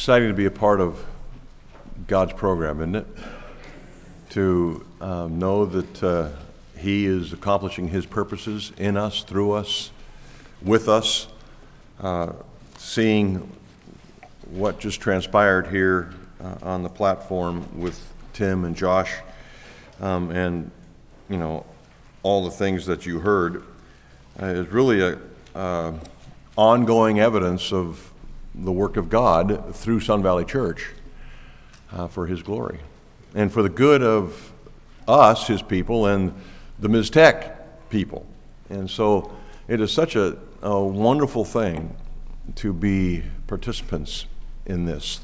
exciting to be a part of God's program, isn't it? To um, know that uh, He is accomplishing His purposes in us, through us, with us, uh, seeing what just transpired here uh, on the platform with Tim and Josh, um, and you know all the things that you heard uh, is really a uh, ongoing evidence of the work of God through Sun Valley Church uh, for His glory and for the good of us, His people, and the Mixtec people. And so it is such a, a wonderful thing to be participants in this.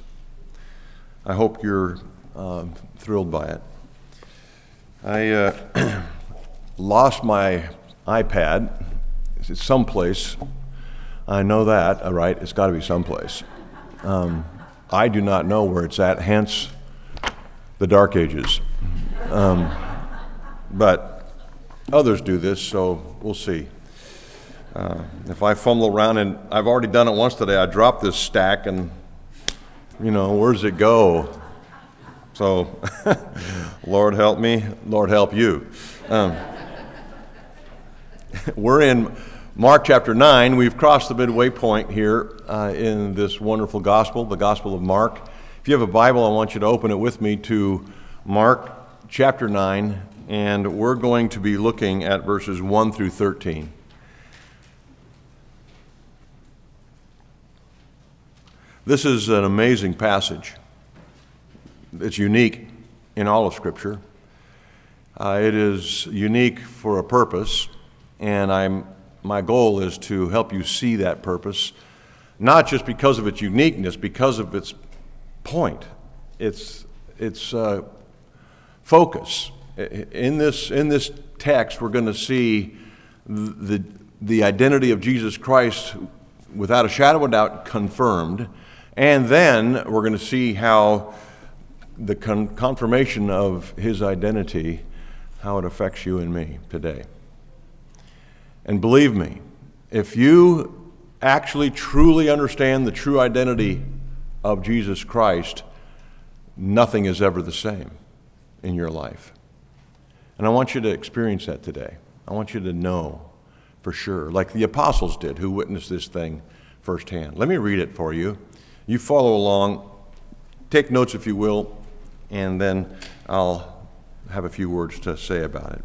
I hope you're uh, thrilled by it. I uh, lost my iPad. Someplace I know that, all right, it's got to be someplace. Um, I do not know where it's at, hence the Dark Ages. Um, but others do this, so we'll see. Uh, if I fumble around, and I've already done it once today, I dropped this stack, and you know, where does it go? So, Lord help me, Lord help you. Um, we're in Mark chapter 9, we've crossed the midway point here uh, in this wonderful gospel, the Gospel of Mark. If you have a Bible, I want you to open it with me to Mark chapter 9, and we're going to be looking at verses 1 through 13. This is an amazing passage. It's unique in all of Scripture. Uh, it is unique for a purpose, and I'm my goal is to help you see that purpose, not just because of its uniqueness, because of its point, its, its uh, focus. In this, in this text, we're going to see the, the identity of Jesus Christ without a shadow of doubt confirmed, and then we're going to see how the con- confirmation of his identity, how it affects you and me today. And believe me, if you actually truly understand the true identity of Jesus Christ, nothing is ever the same in your life. And I want you to experience that today. I want you to know for sure, like the apostles did who witnessed this thing firsthand. Let me read it for you. You follow along, take notes if you will, and then I'll have a few words to say about it.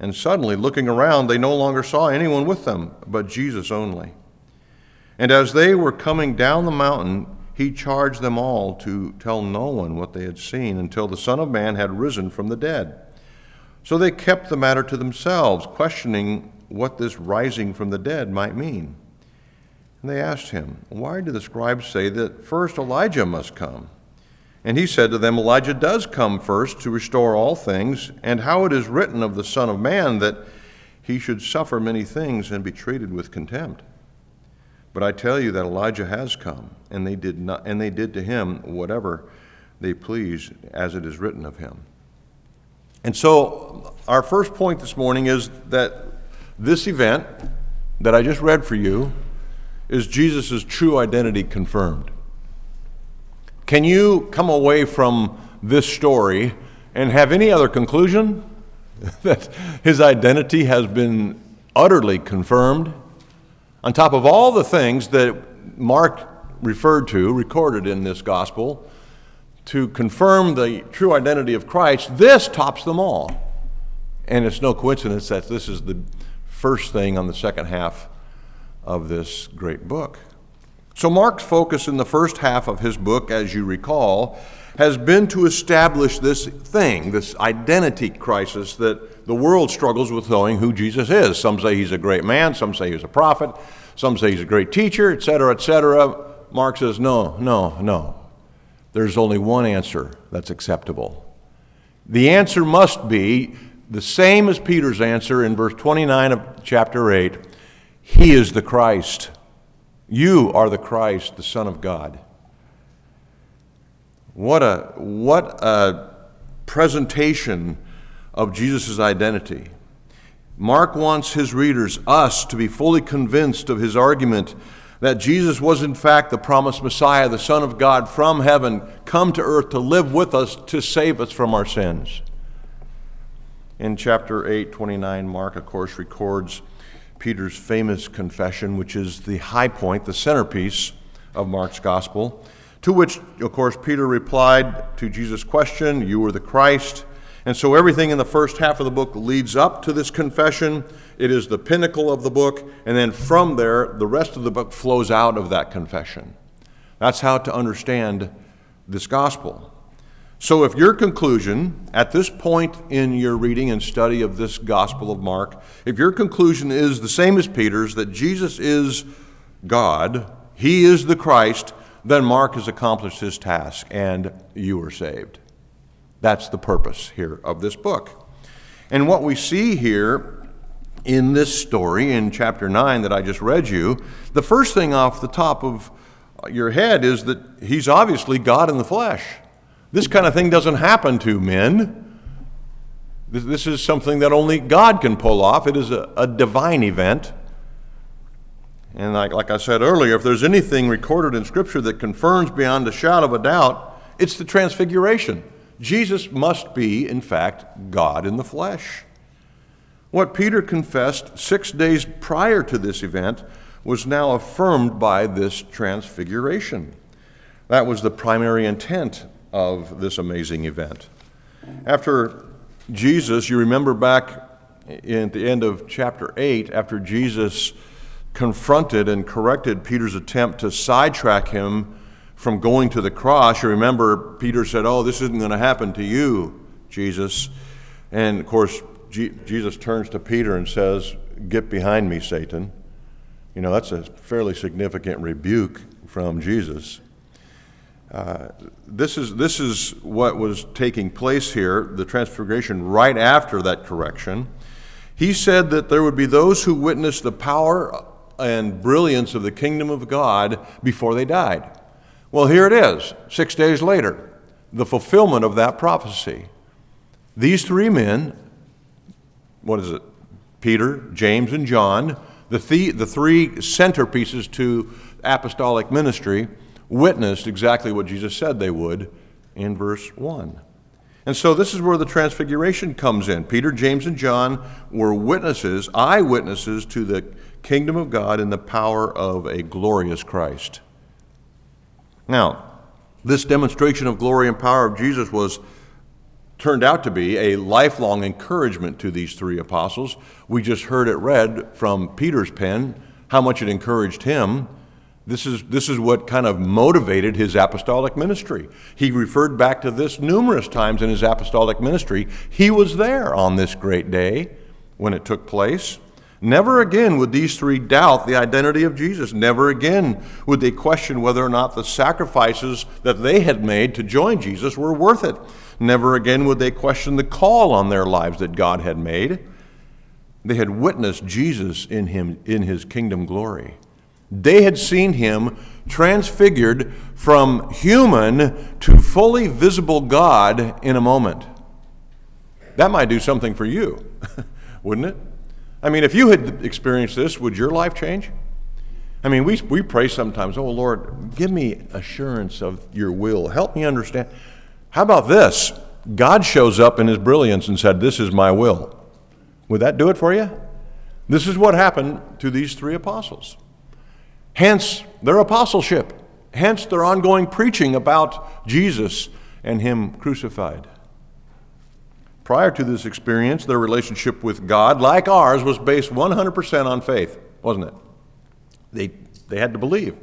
And suddenly, looking around, they no longer saw anyone with them, but Jesus only. And as they were coming down the mountain, he charged them all to tell no one what they had seen until the Son of Man had risen from the dead. So they kept the matter to themselves, questioning what this rising from the dead might mean. And they asked him, Why do the scribes say that first Elijah must come? And he said to them, Elijah does come first to restore all things, and how it is written of the Son of Man that he should suffer many things and be treated with contempt. But I tell you that Elijah has come, and they did not and they did to him whatever they pleased, as it is written of him. And so our first point this morning is that this event that I just read for you is Jesus' true identity confirmed. Can you come away from this story and have any other conclusion? that his identity has been utterly confirmed? On top of all the things that Mark referred to, recorded in this gospel, to confirm the true identity of Christ, this tops them all. And it's no coincidence that this is the first thing on the second half of this great book. So, Mark's focus in the first half of his book, as you recall, has been to establish this thing, this identity crisis that the world struggles with knowing who Jesus is. Some say he's a great man, some say he's a prophet, some say he's a great teacher, etc., etc. Mark says, no, no, no. There's only one answer that's acceptable. The answer must be the same as Peter's answer in verse 29 of chapter 8 He is the Christ. You are the Christ, the Son of God. What a, what a presentation of Jesus' identity. Mark wants his readers, us, to be fully convinced of his argument that Jesus was in fact the promised Messiah, the Son of God from heaven, come to earth to live with us to save us from our sins. In chapter 8, 29, Mark, of course, records Peter's famous confession, which is the high point, the centerpiece of Mark's gospel, to which, of course, Peter replied to Jesus' question, You are the Christ. And so everything in the first half of the book leads up to this confession. It is the pinnacle of the book, and then from there, the rest of the book flows out of that confession. That's how to understand this gospel. So, if your conclusion at this point in your reading and study of this Gospel of Mark, if your conclusion is the same as Peter's, that Jesus is God, He is the Christ, then Mark has accomplished his task and you are saved. That's the purpose here of this book. And what we see here in this story in chapter 9 that I just read you, the first thing off the top of your head is that he's obviously God in the flesh. This kind of thing doesn't happen to men. This is something that only God can pull off. It is a, a divine event. And like, like I said earlier, if there's anything recorded in Scripture that confirms beyond a shadow of a doubt, it's the transfiguration. Jesus must be, in fact, God in the flesh. What Peter confessed six days prior to this event was now affirmed by this transfiguration. That was the primary intent of this amazing event. After Jesus, you remember back at the end of chapter 8, after Jesus confronted and corrected Peter's attempt to sidetrack him from going to the cross. You remember Peter said, Oh, this isn't going to happen to you, Jesus. And of course, G- Jesus turns to Peter and says, Get behind me, Satan. You know, that's a fairly significant rebuke from Jesus. Uh, this, is, this is what was taking place here, the transfiguration, right after that correction. He said that there would be those who witnessed the power and brilliance of the kingdom of God before they died. Well, here it is, six days later, the fulfillment of that prophecy. These three men, what is it? Peter, James, and John, the, th- the three centerpieces to apostolic ministry, witnessed exactly what Jesus said they would in verse 1. And so this is where the transfiguration comes in. Peter, James, and John were witnesses, eyewitnesses to the kingdom of God and the power of a glorious Christ. Now, this demonstration of glory and power of Jesus was turned out to be a lifelong encouragement to these three apostles. We just heard it read from Peter's pen how much it encouraged him. This is, this is what kind of motivated his apostolic ministry. He referred back to this numerous times in his apostolic ministry. He was there on this great day when it took place. Never again would these three doubt the identity of Jesus. Never again would they question whether or not the sacrifices that they had made to join Jesus were worth it. Never again would they question the call on their lives that God had made. They had witnessed Jesus in him in his kingdom glory. They had seen him transfigured from human to fully visible God in a moment. That might do something for you, wouldn't it? I mean, if you had experienced this, would your life change? I mean, we, we pray sometimes, oh Lord, give me assurance of your will. Help me understand. How about this? God shows up in his brilliance and said, This is my will. Would that do it for you? This is what happened to these three apostles. Hence their apostleship, hence their ongoing preaching about Jesus and Him crucified. Prior to this experience, their relationship with God, like ours, was based 100% on faith, wasn't it? They, they had to believe.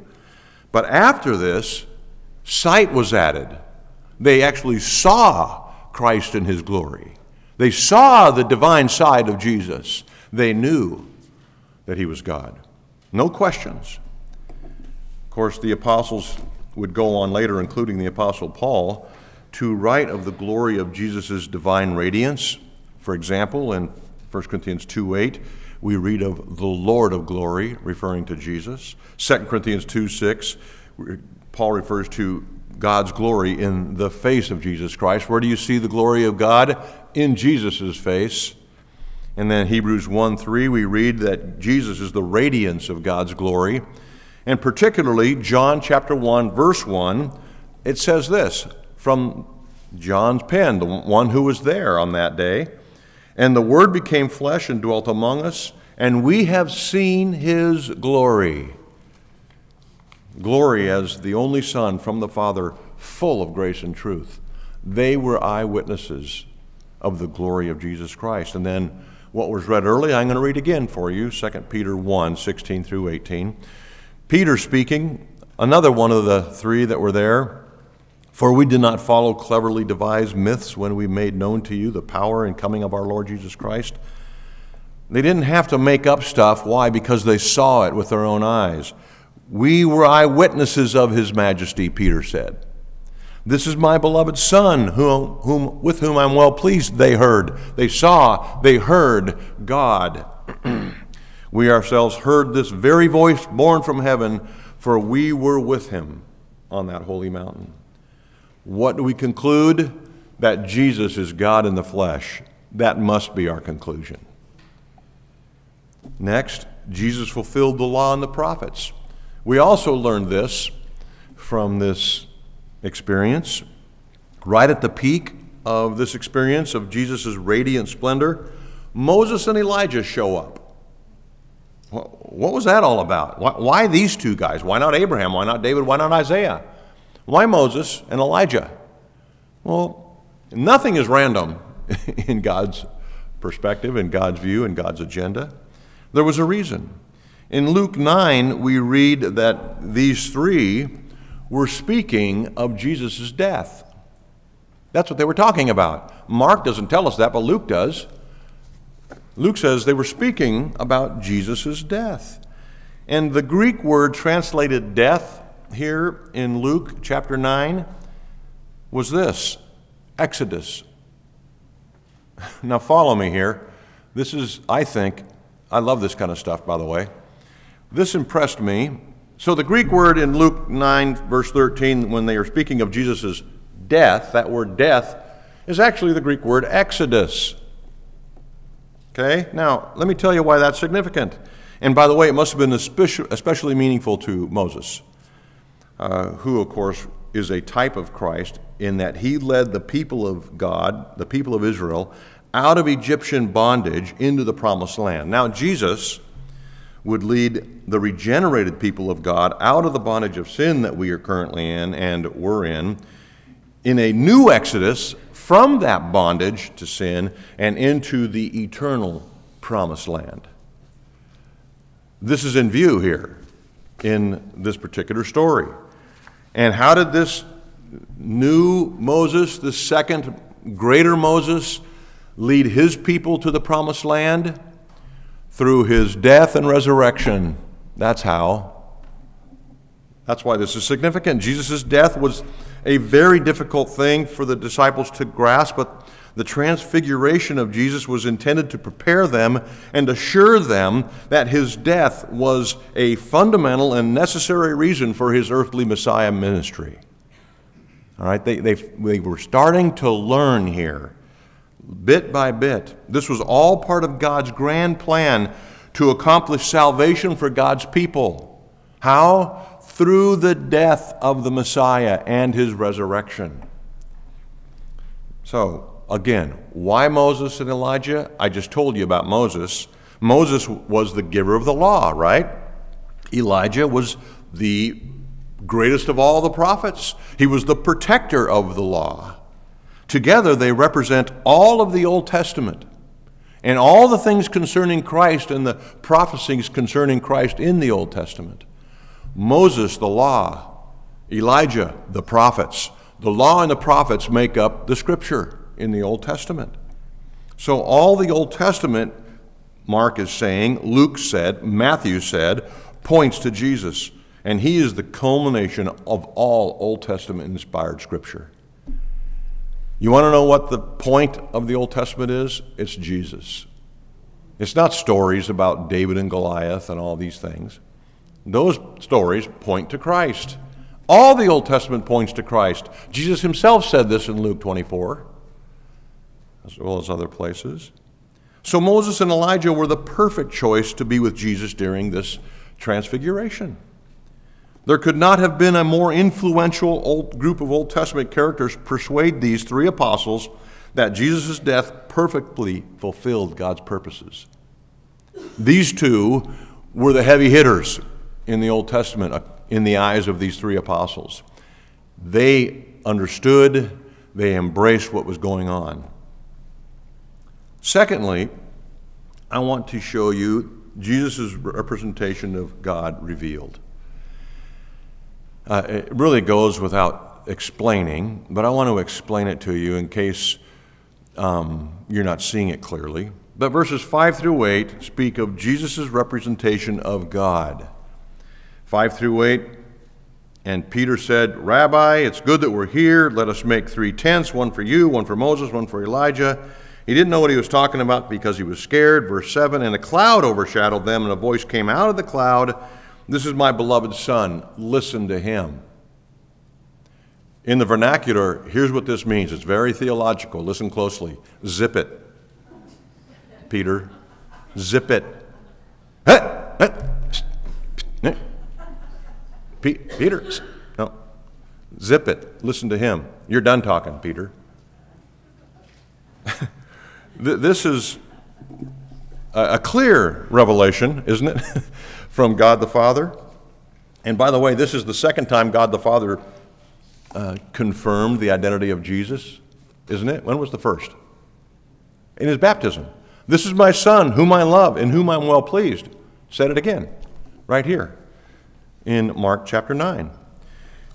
But after this, sight was added. They actually saw Christ in his glory. They saw the divine side of Jesus. They knew that he was God. No questions. Of course, the apostles would go on later, including the apostle Paul, to write of the glory of Jesus' divine radiance. For example, in 1 Corinthians 2 8, we read of the Lord of glory, referring to Jesus. 2 Corinthians 2 6, Paul refers to God's glory in the face of Jesus Christ. Where do you see the glory of God? In Jesus' face. And then Hebrews 1 3, we read that Jesus is the radiance of God's glory. And particularly, John chapter 1, verse 1, it says this from John's pen, the one who was there on that day. And the Word became flesh and dwelt among us, and we have seen his glory. Glory as the only Son from the Father, full of grace and truth. They were eyewitnesses of the glory of Jesus Christ. And then what was read early, I'm going to read again for you 2 Peter 1 16 through 18. Peter speaking, another one of the three that were there. For we did not follow cleverly devised myths when we made known to you the power and coming of our Lord Jesus Christ. They didn't have to make up stuff. Why? Because they saw it with their own eyes. We were eyewitnesses of his majesty, Peter said. This is my beloved Son, whom, whom, with whom I'm well pleased, they heard. They saw, they heard God. we ourselves heard this very voice born from heaven, for we were with him on that holy mountain. What do we conclude? That Jesus is God in the flesh. That must be our conclusion. Next, Jesus fulfilled the law and the prophets. We also learned this from this experience. Right at the peak of this experience of Jesus' radiant splendor, Moses and Elijah show up. What was that all about? Why these two guys? Why not Abraham? Why not David? Why not Isaiah? Why Moses and Elijah? Well, nothing is random in God's perspective, in God's view, in God's agenda. There was a reason. In Luke 9, we read that these three were speaking of Jesus' death. That's what they were talking about. Mark doesn't tell us that, but Luke does. Luke says they were speaking about Jesus' death. And the Greek word translated death here in Luke chapter 9 was this Exodus. Now, follow me here. This is, I think, I love this kind of stuff, by the way. This impressed me. So, the Greek word in Luke 9, verse 13, when they are speaking of Jesus' death, that word death, is actually the Greek word exodus. Okay? Now, let me tell you why that's significant. And by the way, it must have been especially meaningful to Moses uh, who, of course, is a type of Christ in that he led the people of God, the people of Israel, out of Egyptian bondage into the promised land. Now, Jesus would lead the regenerated people of God out of the bondage of sin that we are currently in and were in, in a new exodus from that bondage to sin and into the eternal promised land. This is in view here in this particular story. And how did this new Moses, the second greater Moses, lead his people to the promised land? Through his death and resurrection. That's how. That's why this is significant. Jesus' death was a very difficult thing for the disciples to grasp, but the transfiguration of Jesus was intended to prepare them and assure them that his death was a fundamental and necessary reason for his earthly Messiah ministry. All right, they, they, they were starting to learn here, bit by bit. This was all part of God's grand plan to accomplish salvation for God's people. How? Through the death of the Messiah and his resurrection. So, Again, why Moses and Elijah? I just told you about Moses. Moses was the giver of the law, right? Elijah was the greatest of all the prophets. He was the protector of the law. Together, they represent all of the Old Testament and all the things concerning Christ and the prophecies concerning Christ in the Old Testament. Moses, the law, Elijah, the prophets. The law and the prophets make up the scripture in the Old Testament. So, all the Old Testament, Mark is saying, Luke said, Matthew said, points to Jesus. And he is the culmination of all Old Testament inspired scripture. You want to know what the point of the Old Testament is? It's Jesus. It's not stories about David and Goliath and all these things. Those stories point to Christ. All the Old Testament points to Christ. Jesus himself said this in Luke 24, as well as other places. So Moses and Elijah were the perfect choice to be with Jesus during this transfiguration. There could not have been a more influential old group of Old Testament characters persuade these three apostles that Jesus' death perfectly fulfilled God's purposes. These two were the heavy hitters in the Old Testament uh, in the eyes of these three apostles. They understood, they embraced what was going on. Secondly, I want to show you Jesus' representation of God revealed. Uh, it really goes without explaining, but I want to explain it to you in case um, you're not seeing it clearly. But verses 5 through 8 speak of Jesus' representation of God. 5 through 8, and Peter said, Rabbi, it's good that we're here. Let us make three tents one for you, one for Moses, one for Elijah. He didn't know what he was talking about because he was scared. Verse 7 And a cloud overshadowed them, and a voice came out of the cloud this is my beloved son. Listen to him. In the vernacular, here's what this means. It's very theological. Listen closely. Zip it. Peter, zip it. Peter, no. Zip it. Listen to him. You're done talking, Peter. this is a clear revelation, isn't it? from God the Father. And by the way, this is the second time God the Father uh, confirmed the identity of Jesus, isn't it? When was the first? In his baptism. This is my Son, whom I love, in whom I'm well pleased. Said it again, right here in Mark chapter 9.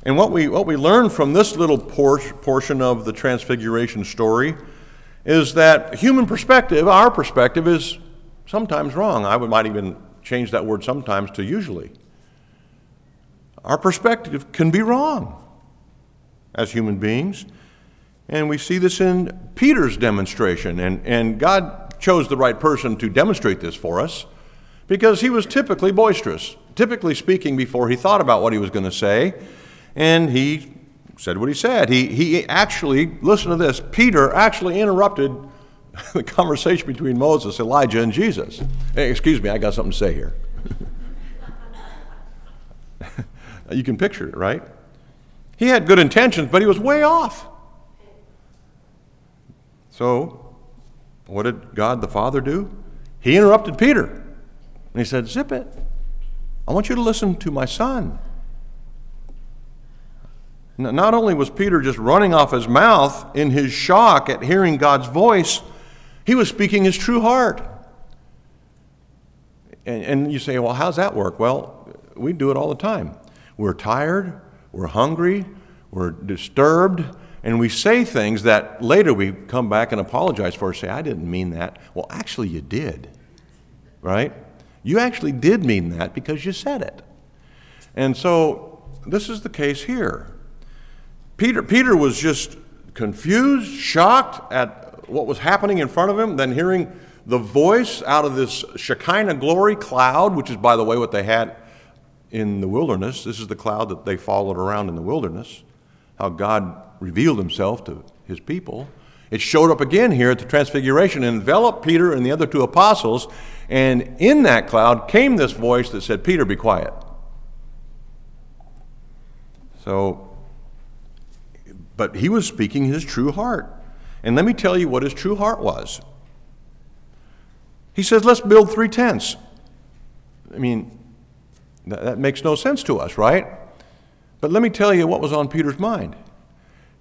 And what we, what we learn from this little por- portion of the Transfiguration story is that human perspective, our perspective, is sometimes wrong. I would, might even change that word sometimes to usually. Our perspective can be wrong as human beings. And we see this in Peter's demonstration. And, and God chose the right person to demonstrate this for us because he was typically boisterous, typically speaking before he thought about what he was going to say. And he said what he said. He, he actually, listen to this, Peter actually interrupted the conversation between Moses, Elijah, and Jesus. Hey, excuse me, I got something to say here. you can picture it, right? He had good intentions, but he was way off. So, what did God the Father do? He interrupted Peter. And he said, Zip it. I want you to listen to my son. Not only was Peter just running off his mouth in his shock at hearing God's voice, he was speaking his true heart. And, and you say, well, how's that work? Well, we do it all the time. We're tired, we're hungry, we're disturbed, and we say things that later we come back and apologize for, say, I didn't mean that. Well, actually, you did, right? You actually did mean that because you said it. And so this is the case here. Peter, Peter was just confused, shocked at what was happening in front of him, then hearing the voice out of this Shekinah glory cloud, which is, by the way, what they had in the wilderness. This is the cloud that they followed around in the wilderness, how God revealed himself to his people. It showed up again here at the Transfiguration and enveloped Peter and the other two apostles. And in that cloud came this voice that said, Peter, be quiet. So, but he was speaking his true heart. And let me tell you what his true heart was. He says, let's build three tents. I mean, that, that makes no sense to us, right? But let me tell you what was on Peter's mind.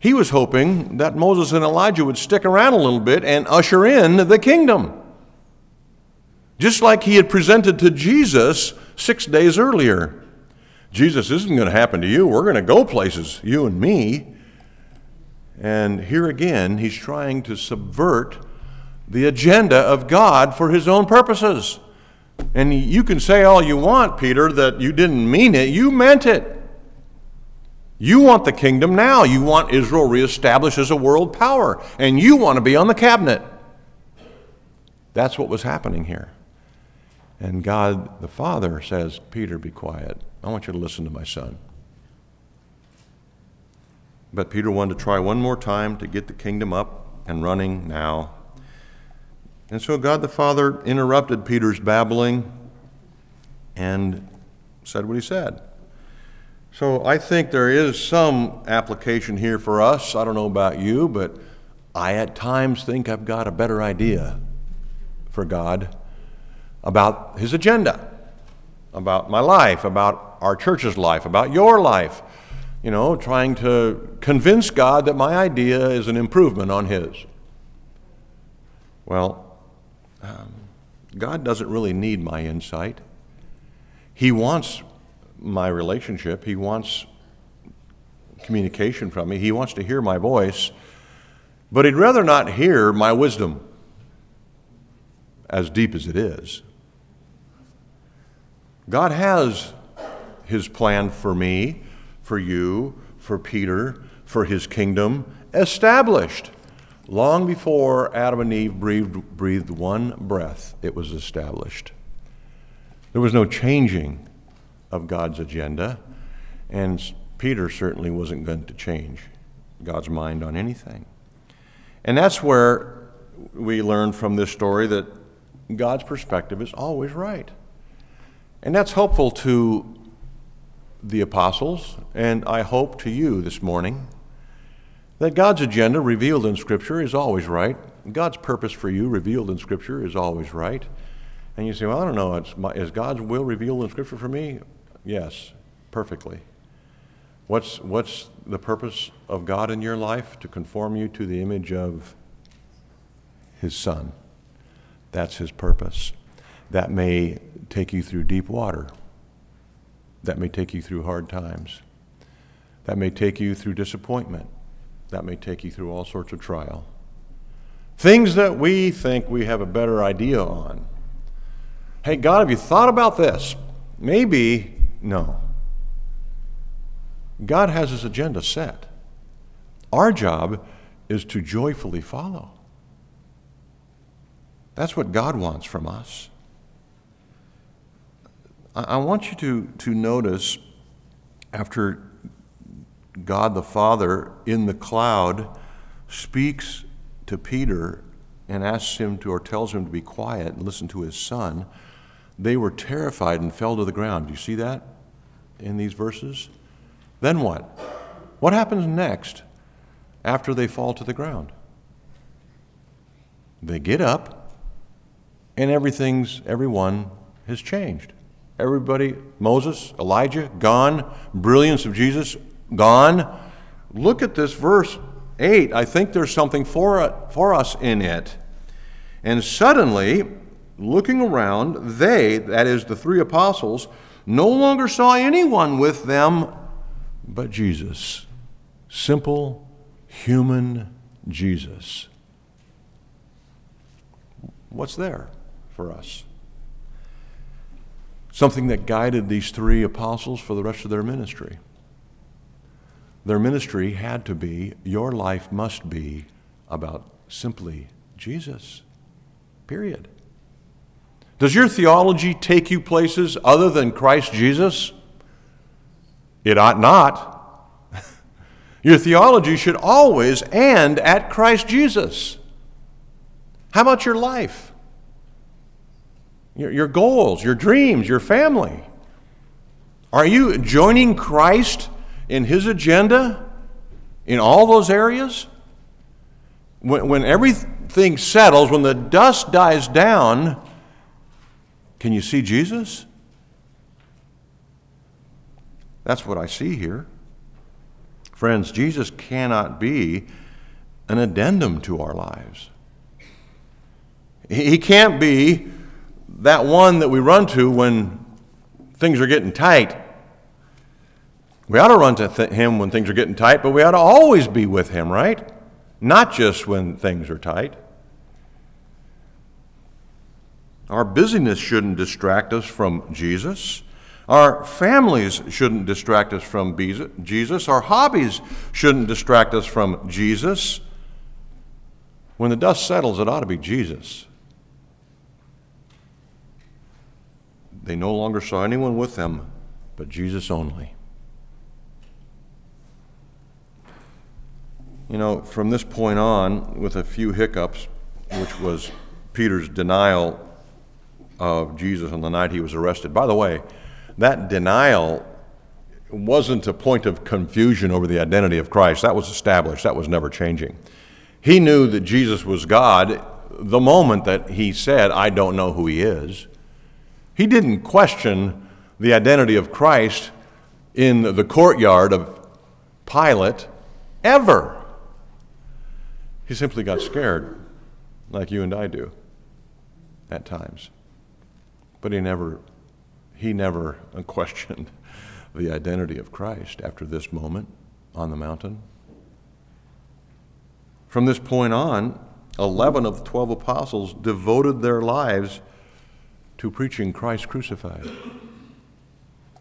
He was hoping that Moses and Elijah would stick around a little bit and usher in the kingdom. Just like he had presented to Jesus six days earlier. Jesus isn't going to happen to you. We're going to go places, you and me. And here again, he's trying to subvert the agenda of God for his own purposes. And you can say all you want, Peter, that you didn't mean it. You meant it. You want the kingdom now. You want Israel reestablished as a world power. And you want to be on the cabinet. That's what was happening here. And God the Father says, Peter, be quiet. I want you to listen to my son. But Peter wanted to try one more time to get the kingdom up and running now. And so God the Father interrupted Peter's babbling and said what he said. So I think there is some application here for us. I don't know about you, but I at times think I've got a better idea for God about His agenda, about my life, about our church's life, about your life. You know, trying to convince God that my idea is an improvement on His. Well, um, God doesn't really need my insight. He wants my relationship. He wants communication from me. He wants to hear my voice. But he'd rather not hear my wisdom, as deep as it is. God has his plan for me, for you, for Peter, for his kingdom established. Long before Adam and Eve breathed, breathed one breath, it was established. There was no changing of God's agenda, and Peter certainly wasn't going to change God's mind on anything. And that's where we learn from this story that God's perspective is always right. And that's helpful to the apostles, and I hope to you this morning that God's agenda revealed in Scripture is always right. God's purpose for you revealed in Scripture is always right. And you say, well, I don't know, my, is God's will revealed in Scripture for me? Yes, perfectly. What's, what's the purpose of God in your life? To conform you to the image of His Son. That's His purpose. That may take you through deep water. That may take you through hard times. That may take you through disappointment. That may take you through all sorts of trial. Things that we think we have a better idea on. Hey, God, have you thought about this? Maybe no. God has his agenda set. Our job is to joyfully follow. That's what God wants from us. I want you to, to notice after God the Father in the cloud speaks to Peter and asks him to, or tells him to be quiet and listen to his son, they were terrified and fell to the ground. Do you see that? In these verses? Then what? What happens next after they fall to the ground? They get up, and everything's, everyone has changed. Everybody, Moses, Elijah, gone. Brilliance of Jesus, gone. Look at this verse 8. I think there's something for, for us in it. And suddenly, looking around, they, that is the three apostles, no longer saw anyone with them but Jesus. Simple, human Jesus. What's there for us? Something that guided these three apostles for the rest of their ministry. Their ministry had to be, your life must be about simply Jesus. Period. Does your theology take you places other than Christ Jesus? It ought not. your theology should always end at Christ Jesus. How about your life? Your, your goals, your dreams, your family? Are you joining Christ in his agenda in all those areas? When, when everything settles, when the dust dies down, can you see Jesus? That's what I see here. Friends, Jesus cannot be an addendum to our lives. He can't be that one that we run to when things are getting tight. We ought to run to th- Him when things are getting tight, but we ought to always be with Him, right? Not just when things are tight. Our busyness shouldn't distract us from Jesus. Our families shouldn't distract us from Jesus. Our hobbies shouldn't distract us from Jesus. When the dust settles, it ought to be Jesus. They no longer saw anyone with them but Jesus only. You know, from this point on, with a few hiccups, which was Peter's denial of Jesus on the night he was arrested. By the way, that denial wasn't a point of confusion over the identity of Christ. That was established, that was never changing. He knew that Jesus was God the moment that he said, I don't know who he is. He didn't question the identity of Christ in the courtyard of Pilate ever. He simply got scared, like you and I do at times. But he never, he never questioned the identity of Christ after this moment on the mountain. From this point on, 11 of the 12 apostles devoted their lives to preaching Christ crucified.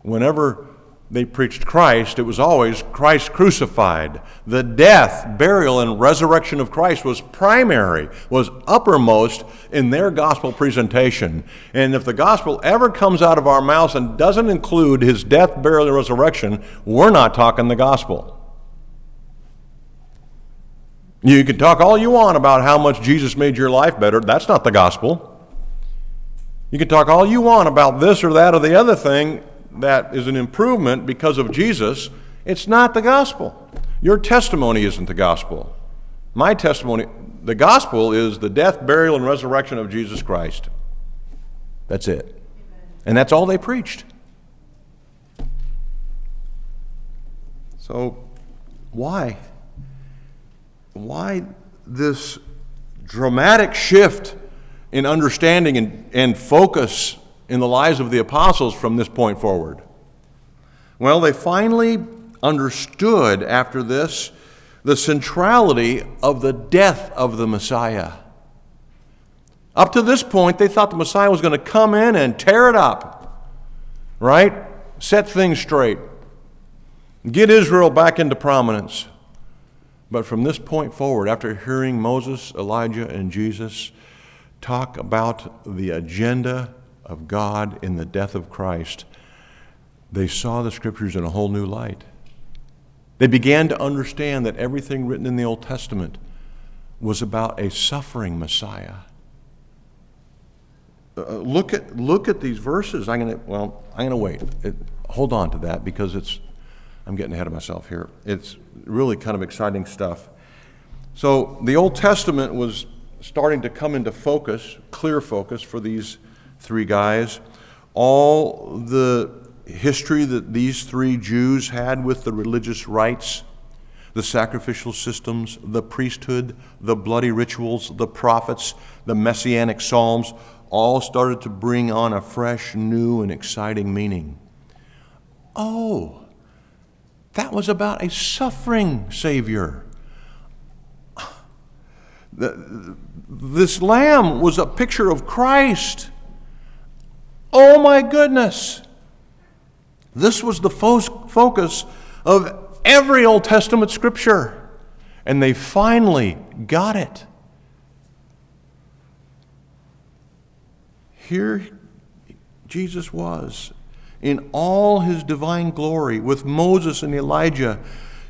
Whenever they preached Christ, it was always Christ crucified. The death, burial, and resurrection of Christ was primary, was uppermost in their gospel presentation. And if the gospel ever comes out of our mouths and doesn't include his death, burial, and resurrection, we're not talking the gospel. You can talk all you want about how much Jesus made your life better. That's not the gospel. You can talk all you want about this or that or the other thing that is an improvement because of Jesus. It's not the gospel. Your testimony isn't the gospel. My testimony, the gospel is the death, burial, and resurrection of Jesus Christ. That's it. And that's all they preached. So, why? Why this dramatic shift in understanding and, and focus in the lives of the apostles from this point forward? Well, they finally understood after this the centrality of the death of the Messiah. Up to this point, they thought the Messiah was going to come in and tear it up, right? Set things straight, get Israel back into prominence. But from this point forward, after hearing Moses, Elijah, and Jesus, talk about the agenda of God in the death of Christ, they saw the scriptures in a whole new light. They began to understand that everything written in the Old Testament was about a suffering Messiah. Uh, look at look at these verses. I'm gonna well, I'm gonna wait. It, hold on to that because it's I'm getting ahead of myself here. It's really kind of exciting stuff. So the Old Testament was starting to come into focus, clear focus for these three guys. All the history that these three Jews had with the religious rites, the sacrificial systems, the priesthood, the bloody rituals, the prophets, the messianic psalms, all started to bring on a fresh, new, and exciting meaning. Oh, that was about a suffering Savior this lamb was a picture of Christ. Oh my goodness. This was the fo- focus of every Old Testament scripture. And they finally got it. Here Jesus was in all his divine glory with Moses and Elijah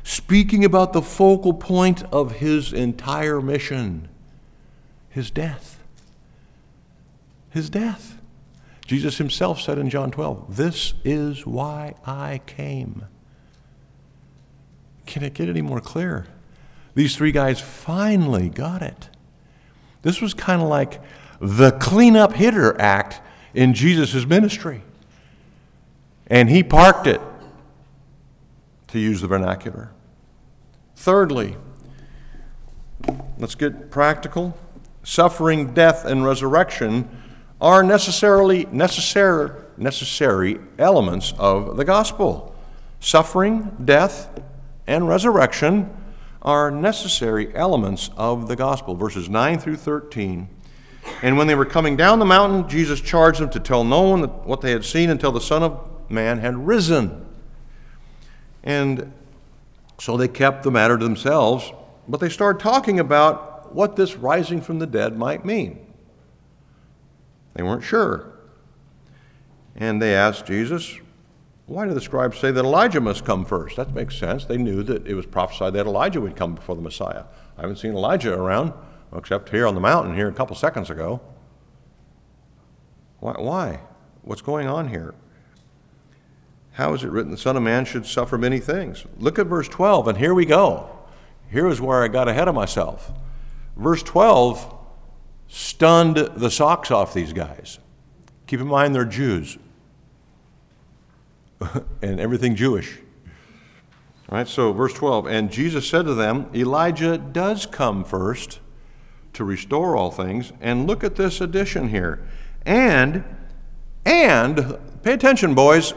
speaking about the focal point of his entire mission his death. His death. Jesus himself said in John 12, This is why I came. Can it get any more clear? These three guys finally got it. This was kind of like the cleanup hitter act in Jesus' ministry. And he parked it to use the vernacular. Thirdly, let's get practical. Suffering, death, and resurrection are necessarily necessary, necessary elements of the gospel. Suffering, death, and resurrection are necessary elements of the gospel. Verses 9 through 13. And when they were coming down the mountain, Jesus charged them to tell no one what they had seen until the Son of Man had risen. And so they kept the matter to themselves, but they started talking about what this rising from the dead might mean. They weren't sure. And they asked Jesus, why do the scribes say that Elijah must come first? That makes sense. They knew that it was prophesied that Elijah would come before the Messiah. I haven't seen Elijah around, except here on the mountain here a couple seconds ago. Why? why? What's going on here? How is it written, the Son of Man should suffer many things? Look at verse 12, and here we go. Here is where I got ahead of myself. Verse 12 stunned the socks off these guys. Keep in mind they're Jews and everything Jewish. All right, so verse 12, and Jesus said to them, Elijah does come first to restore all things. And look at this addition here. And, and, pay attention, boys,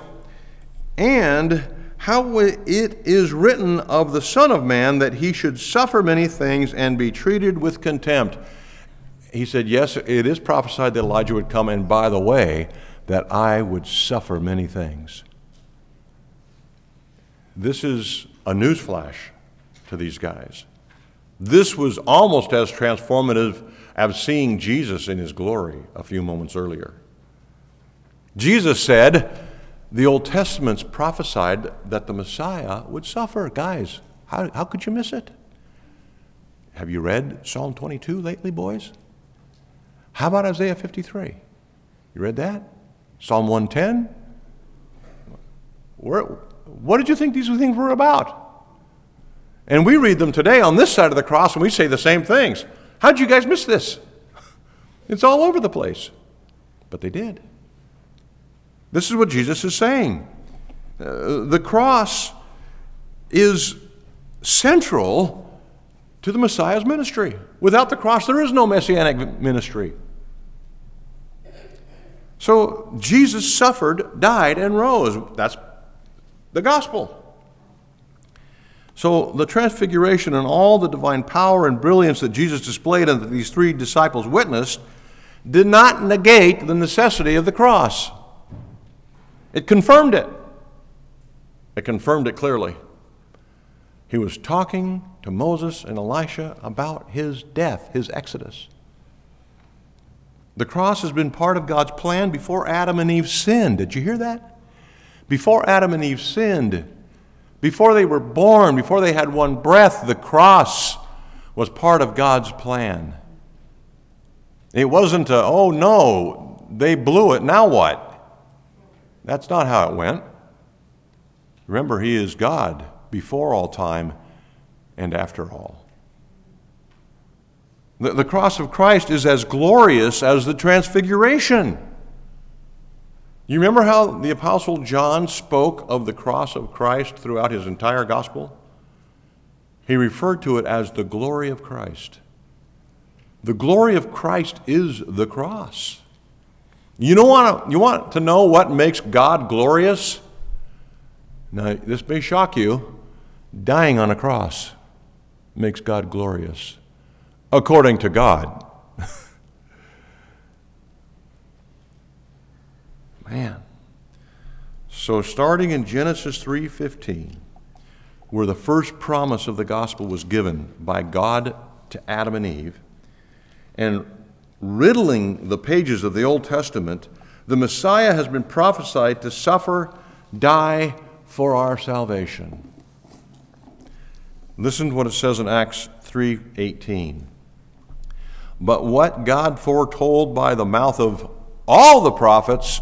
and how it is written of the Son of Man that he should suffer many things and be treated with contempt. He said, Yes, it is prophesied that Elijah would come, and by the way, that I would suffer many things. This is a newsflash to these guys. This was almost as transformative as seeing Jesus in his glory a few moments earlier. Jesus said, the Old Testament's prophesied that the Messiah would suffer. Guys, how, how could you miss it? Have you read Psalm 22 lately, boys? How about Isaiah 53? You read that? Psalm 110? Where, what did you think these things were about? And we read them today on this side of the cross and we say the same things. How'd you guys miss this? It's all over the place. But they did. This is what Jesus is saying. Uh, the cross is central to the Messiah's ministry. Without the cross, there is no messianic ministry. So Jesus suffered, died, and rose. That's the gospel. So the transfiguration and all the divine power and brilliance that Jesus displayed and that these three disciples witnessed did not negate the necessity of the cross. It confirmed it. It confirmed it clearly. He was talking to Moses and Elijah about his death, his exodus. The cross has been part of God's plan before Adam and Eve sinned. Did you hear that? Before Adam and Eve sinned, before they were born, before they had one breath, the cross was part of God's plan. It wasn't a, oh no, they blew it, now what? That's not how it went. Remember, He is God before all time and after all. The, the cross of Christ is as glorious as the transfiguration. You remember how the Apostle John spoke of the cross of Christ throughout his entire gospel? He referred to it as the glory of Christ. The glory of Christ is the cross. You, don't want to, you want to know what makes God glorious? Now, this may shock you. Dying on a cross makes God glorious, according to God. Man. So starting in Genesis 3:15, where the first promise of the gospel was given by God to Adam and Eve, and riddling the pages of the Old Testament, the Messiah has been prophesied to suffer, die for our salvation. Listen to what it says in Acts 3:18. But what God foretold by the mouth of all the prophets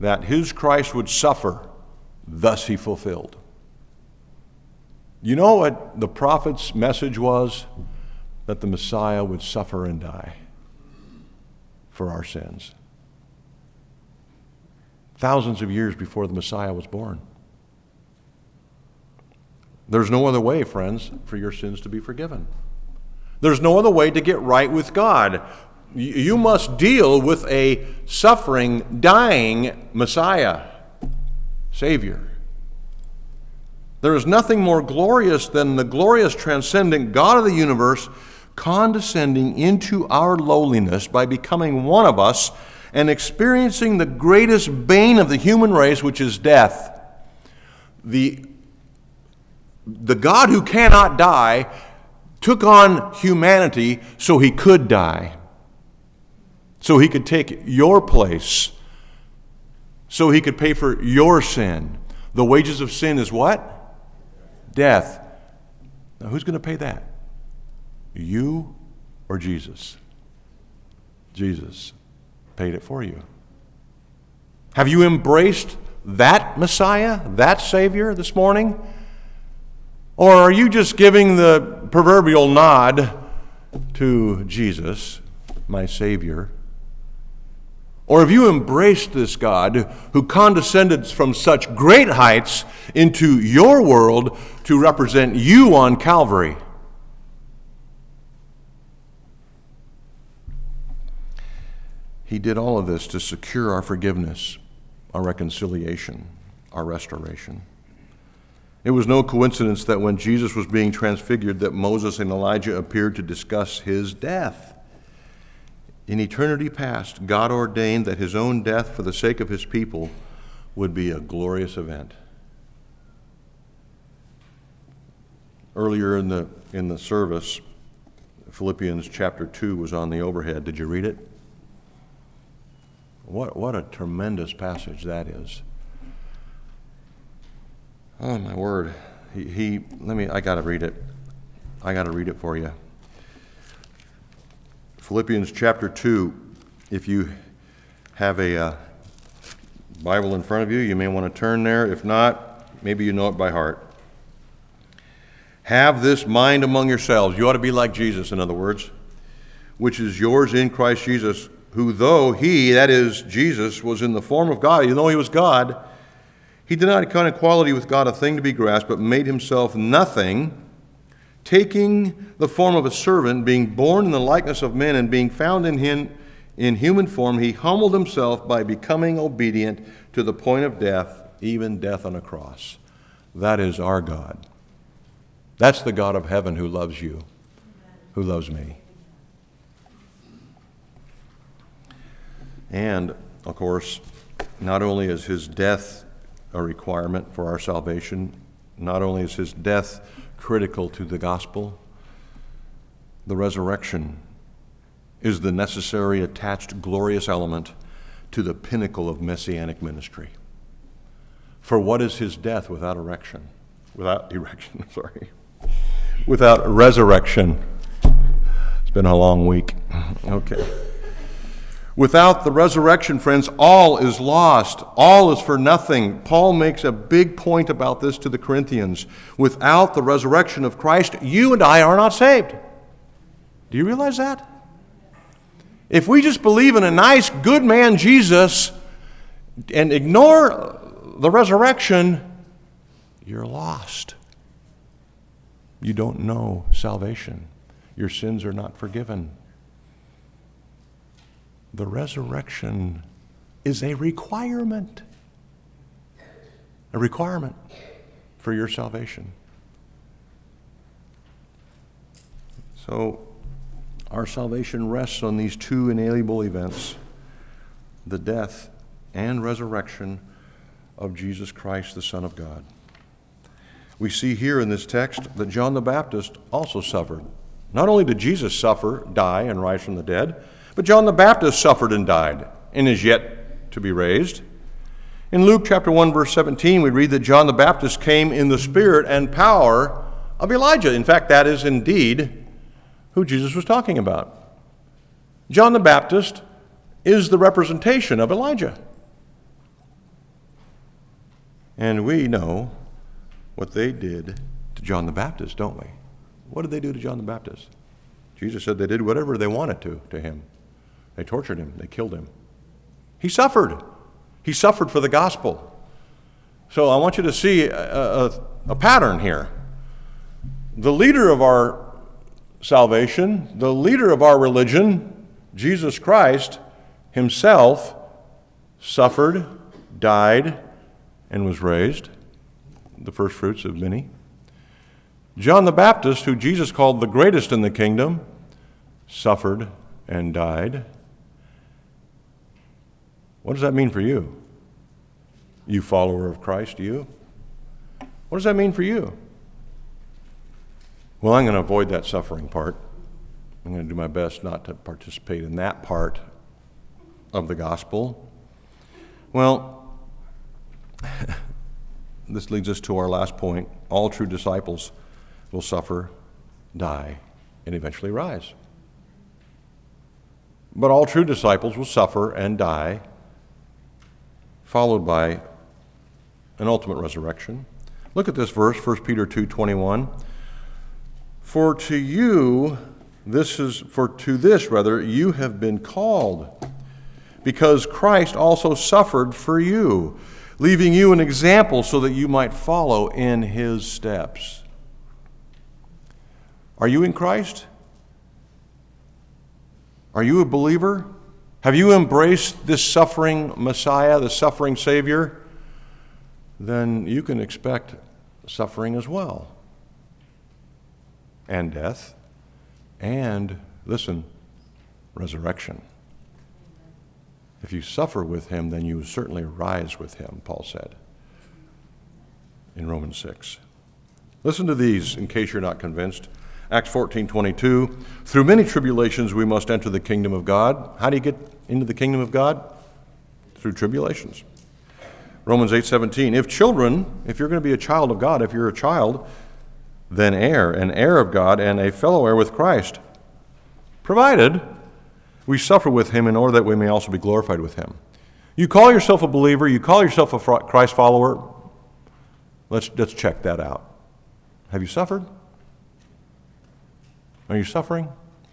that his Christ would suffer, thus he fulfilled. You know what the prophet's message was? That the Messiah would suffer and die for our sins. Thousands of years before the Messiah was born. There's no other way, friends, for your sins to be forgiven. There's no other way to get right with God. You must deal with a suffering, dying Messiah, Savior. There is nothing more glorious than the glorious, transcendent God of the universe condescending into our lowliness by becoming one of us and experiencing the greatest bane of the human race, which is death. The, the God who cannot die took on humanity so he could die, so he could take your place, so he could pay for your sin. The wages of sin is what? Death. Now, who's going to pay that? You or Jesus? Jesus paid it for you. Have you embraced that Messiah, that Savior this morning? Or are you just giving the proverbial nod to Jesus, my Savior? Or have you embraced this God who condescended from such great heights into your world to represent you on Calvary? He did all of this to secure our forgiveness, our reconciliation, our restoration. It was no coincidence that when Jesus was being transfigured that Moses and Elijah appeared to discuss his death. In eternity past, God ordained that his own death for the sake of his people would be a glorious event. Earlier in the, in the service, Philippians chapter 2 was on the overhead. Did you read it? What, what a tremendous passage that is. Oh, my word. He, he let me, I got to read it. I got to read it for you. Philippians chapter 2. If you have a uh, Bible in front of you, you may want to turn there. If not, maybe you know it by heart. Have this mind among yourselves. You ought to be like Jesus, in other words, which is yours in Christ Jesus who, though he, that is, Jesus, was in the form of God, even though he was God, he did not count equality with God a thing to be grasped, but made himself nothing, taking the form of a servant, being born in the likeness of men, and being found in him in human form, he humbled himself by becoming obedient to the point of death, even death on a cross. That is our God. That's the God of heaven who loves you, who loves me. And, of course, not only is his death a requirement for our salvation, not only is his death critical to the gospel, the resurrection is the necessary attached glorious element to the pinnacle of messianic ministry. For what is his death without erection? Without erection, sorry. Without resurrection. It's been a long week. Okay. Without the resurrection, friends, all is lost. All is for nothing. Paul makes a big point about this to the Corinthians. Without the resurrection of Christ, you and I are not saved. Do you realize that? If we just believe in a nice, good man, Jesus, and ignore the resurrection, you're lost. You don't know salvation. Your sins are not forgiven. The resurrection is a requirement. A requirement for your salvation. So, our salvation rests on these two inalienable events the death and resurrection of Jesus Christ, the Son of God. We see here in this text that John the Baptist also suffered. Not only did Jesus suffer, die, and rise from the dead, but John the Baptist suffered and died and is yet to be raised. In Luke chapter 1 verse 17 we read that John the Baptist came in the spirit and power of Elijah. In fact, that is indeed who Jesus was talking about. John the Baptist is the representation of Elijah. And we know what they did to John the Baptist, don't we? What did they do to John the Baptist? Jesus said they did whatever they wanted to to him. They tortured him, they killed him. He suffered. He suffered for the gospel. So I want you to see a, a, a pattern here. the leader of our salvation, the leader of our religion, Jesus Christ himself, suffered, died, and was raised, the first fruits of many. John the Baptist, who Jesus called the greatest in the kingdom, suffered and died. What does that mean for you? You follower of Christ, you? What does that mean for you? Well, I'm going to avoid that suffering part. I'm going to do my best not to participate in that part of the gospel. Well, this leads us to our last point. All true disciples will suffer, die, and eventually rise. But all true disciples will suffer and die, followed by an ultimate resurrection. Look at this verse, 1 Peter 2:21. For to you this is for to this rather you have been called because Christ also suffered for you, leaving you an example so that you might follow in his steps. Are you in Christ? Are you a believer? Have you embraced this suffering Messiah, the suffering Savior? Then you can expect suffering as well, and death, and, listen, resurrection. If you suffer with him, then you certainly rise with him, Paul said in Romans 6. Listen to these in case you're not convinced. Acts 14 22. Through many tribulations we must enter the kingdom of God. How do you get into the kingdom of God? Through tribulations. Romans 8 17. If children, if you're going to be a child of God, if you're a child, then heir, an heir of God, and a fellow heir with Christ, provided we suffer with him in order that we may also be glorified with him. You call yourself a believer, you call yourself a Christ follower. Let's, let's check that out. Have you suffered? Are you suffering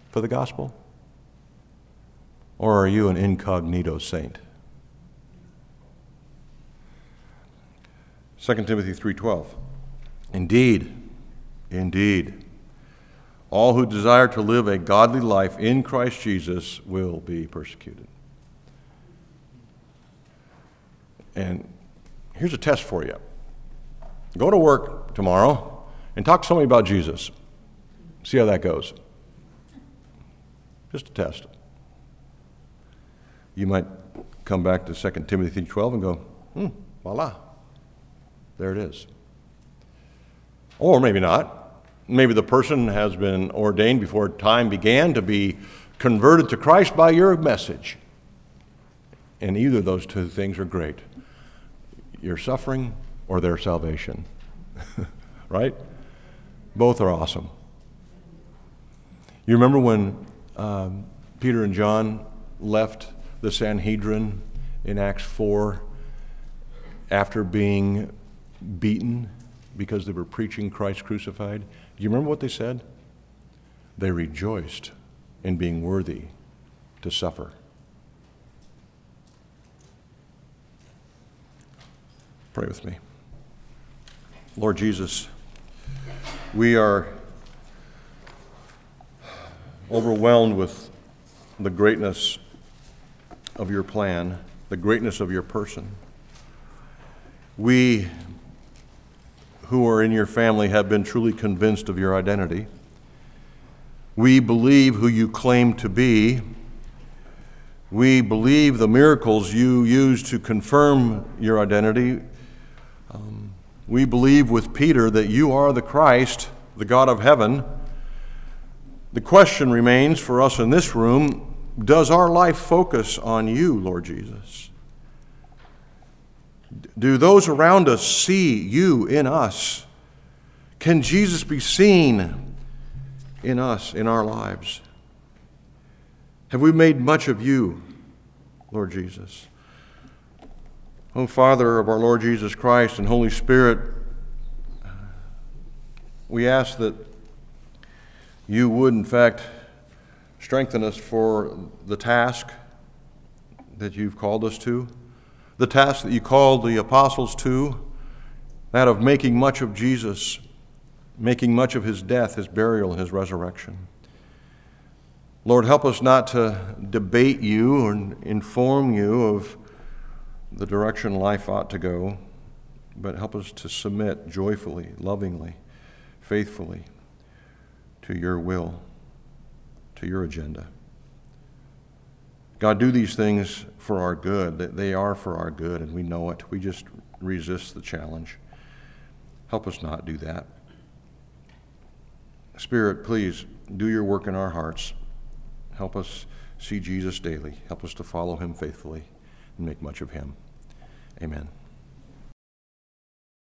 for the gospel? Or are you an incognito saint? 2 Timothy 3:12 Indeed, indeed all who desire to live a godly life in Christ Jesus will be persecuted. And here's a test for you go to work tomorrow and talk to somebody about Jesus. See how that goes. Just a test. You might come back to 2 Timothy 12 and go, hmm, voila, there it is. Or maybe not. Maybe the person has been ordained before time began to be converted to Christ by your message. And either of those two things are great your suffering or their salvation. right? Both are awesome. You remember when um, Peter and John left the Sanhedrin in Acts 4 after being beaten because they were preaching Christ crucified? Do you remember what they said? They rejoiced in being worthy to suffer. Pray with me. Lord Jesus, we are overwhelmed with the greatness of your plan, the greatness of your person. We who are in your family have been truly convinced of your identity. We believe who you claim to be. We believe the miracles you use to confirm your identity. Um, we believe with Peter that you are the Christ, the God of heaven. The question remains for us in this room does our life focus on you, Lord Jesus? Do those around us see you in us? Can Jesus be seen in us, in our lives? Have we made much of you, Lord Jesus? Oh, Father of our Lord Jesus Christ and Holy Spirit, we ask that you would, in fact, strengthen us for the task that you've called us to the task that you called the apostles to, that of making much of Jesus, making much of his death, his burial, and his resurrection. Lord, help us not to debate you or inform you of the direction life ought to go, but help us to submit joyfully, lovingly, faithfully to your will, to your agenda. God, do these things for our good. They are for our good, and we know it. We just resist the challenge. Help us not do that. Spirit, please do your work in our hearts. Help us see Jesus daily. Help us to follow him faithfully and make much of him. Amen.